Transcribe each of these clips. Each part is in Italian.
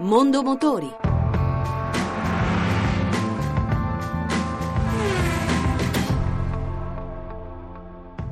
Mondo Motori.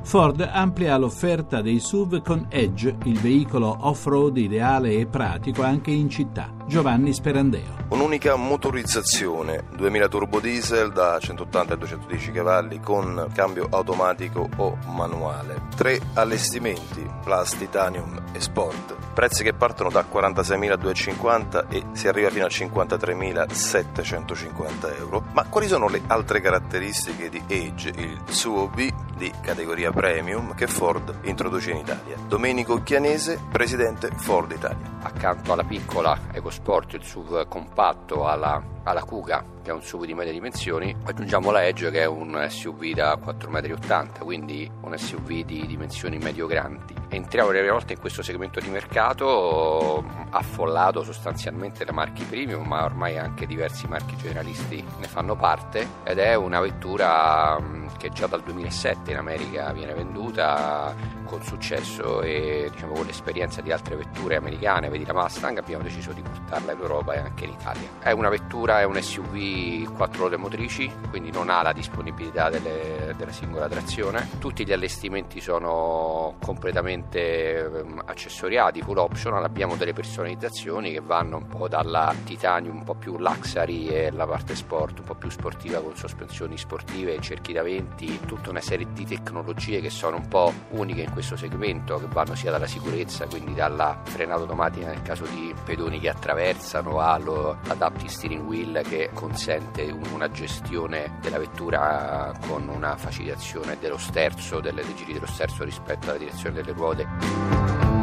Ford amplia l'offerta dei SUV con Edge, il veicolo off-road ideale e pratico anche in città. Giovanni Sperandeo. Un'unica motorizzazione, 2000 turbo diesel da 180 a 210 cavalli con cambio automatico o manuale. Tre allestimenti, Plus, Titanium e Sport. Prezzi che partono da 46.250 e si arriva fino a 53.750 euro. Ma quali sono le altre caratteristiche di Edge, il SUV di categoria premium che Ford introduce in Italia? Domenico Chianese, presidente Ford Italia. Accanto alla piccola EcoSport, il SUV compatto alla, alla Kuga, che è un SUV di medie dimensioni, aggiungiamo la Edge che è un SUV da 4,80 m, quindi un SUV di dimensioni medio-grandi. Entriamo le prime volte in questo segmento di mercato affollato sostanzialmente da marchi premium, ma ormai anche diversi marchi generalisti ne fanno parte ed è una vettura che già dal 2007 in America viene venduta con successo e diciamo, con l'esperienza di altre vetture americane, vedi la Mustang, abbiamo deciso di portarla in Europa e anche in Italia. È una vettura, è un SUV 4 ruote motrici, quindi non ha la disponibilità delle, della singola trazione. Tutti gli allestimenti sono completamente um, accessoriati, full optional, abbiamo delle personalizzazioni che vanno un po' dalla titanium un po' più luxury e la parte sport un po' più sportiva con sospensioni sportive, cerchi da venti, tutta una serie di tecnologie che sono un po' uniche in questo segmento, che vanno sia dalla sicurezza, quindi dalla frenata automatica nel caso di pedoni che attraversano, all'adaptive steering wheel che consente una gestione della vettura con una facilitazione dello sterzo, delle giri dello sterzo rispetto alla direzione delle ruote.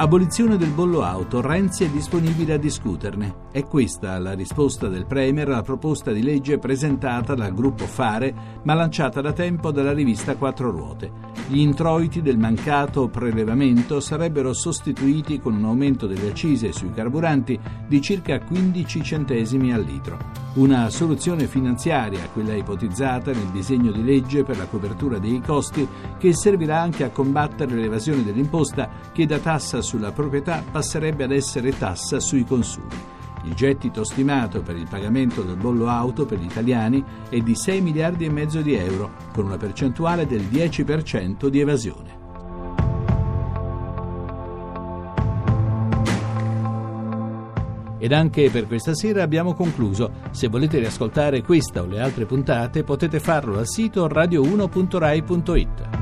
Abolizione del bollo auto, Renzi è disponibile a discuterne. È questa la risposta del Premier alla proposta di legge presentata dal gruppo Fare, ma lanciata da tempo dalla rivista Quattro Ruote. Gli introiti del mancato prelevamento sarebbero sostituiti con un aumento delle accise sui carburanti di circa 15 centesimi al litro. Una soluzione finanziaria, quella ipotizzata nel disegno di legge per la copertura dei costi, che servirà anche a combattere l'evasione dell'imposta che da tassa sulla proprietà passerebbe ad essere tassa sui consumi. Il gettito stimato per il pagamento del bollo auto per gli italiani è di 6 miliardi e mezzo di euro, con una percentuale del 10% di evasione. Ed anche per questa sera abbiamo concluso. Se volete riascoltare questa o le altre puntate potete farlo al sito radio1.rai.it.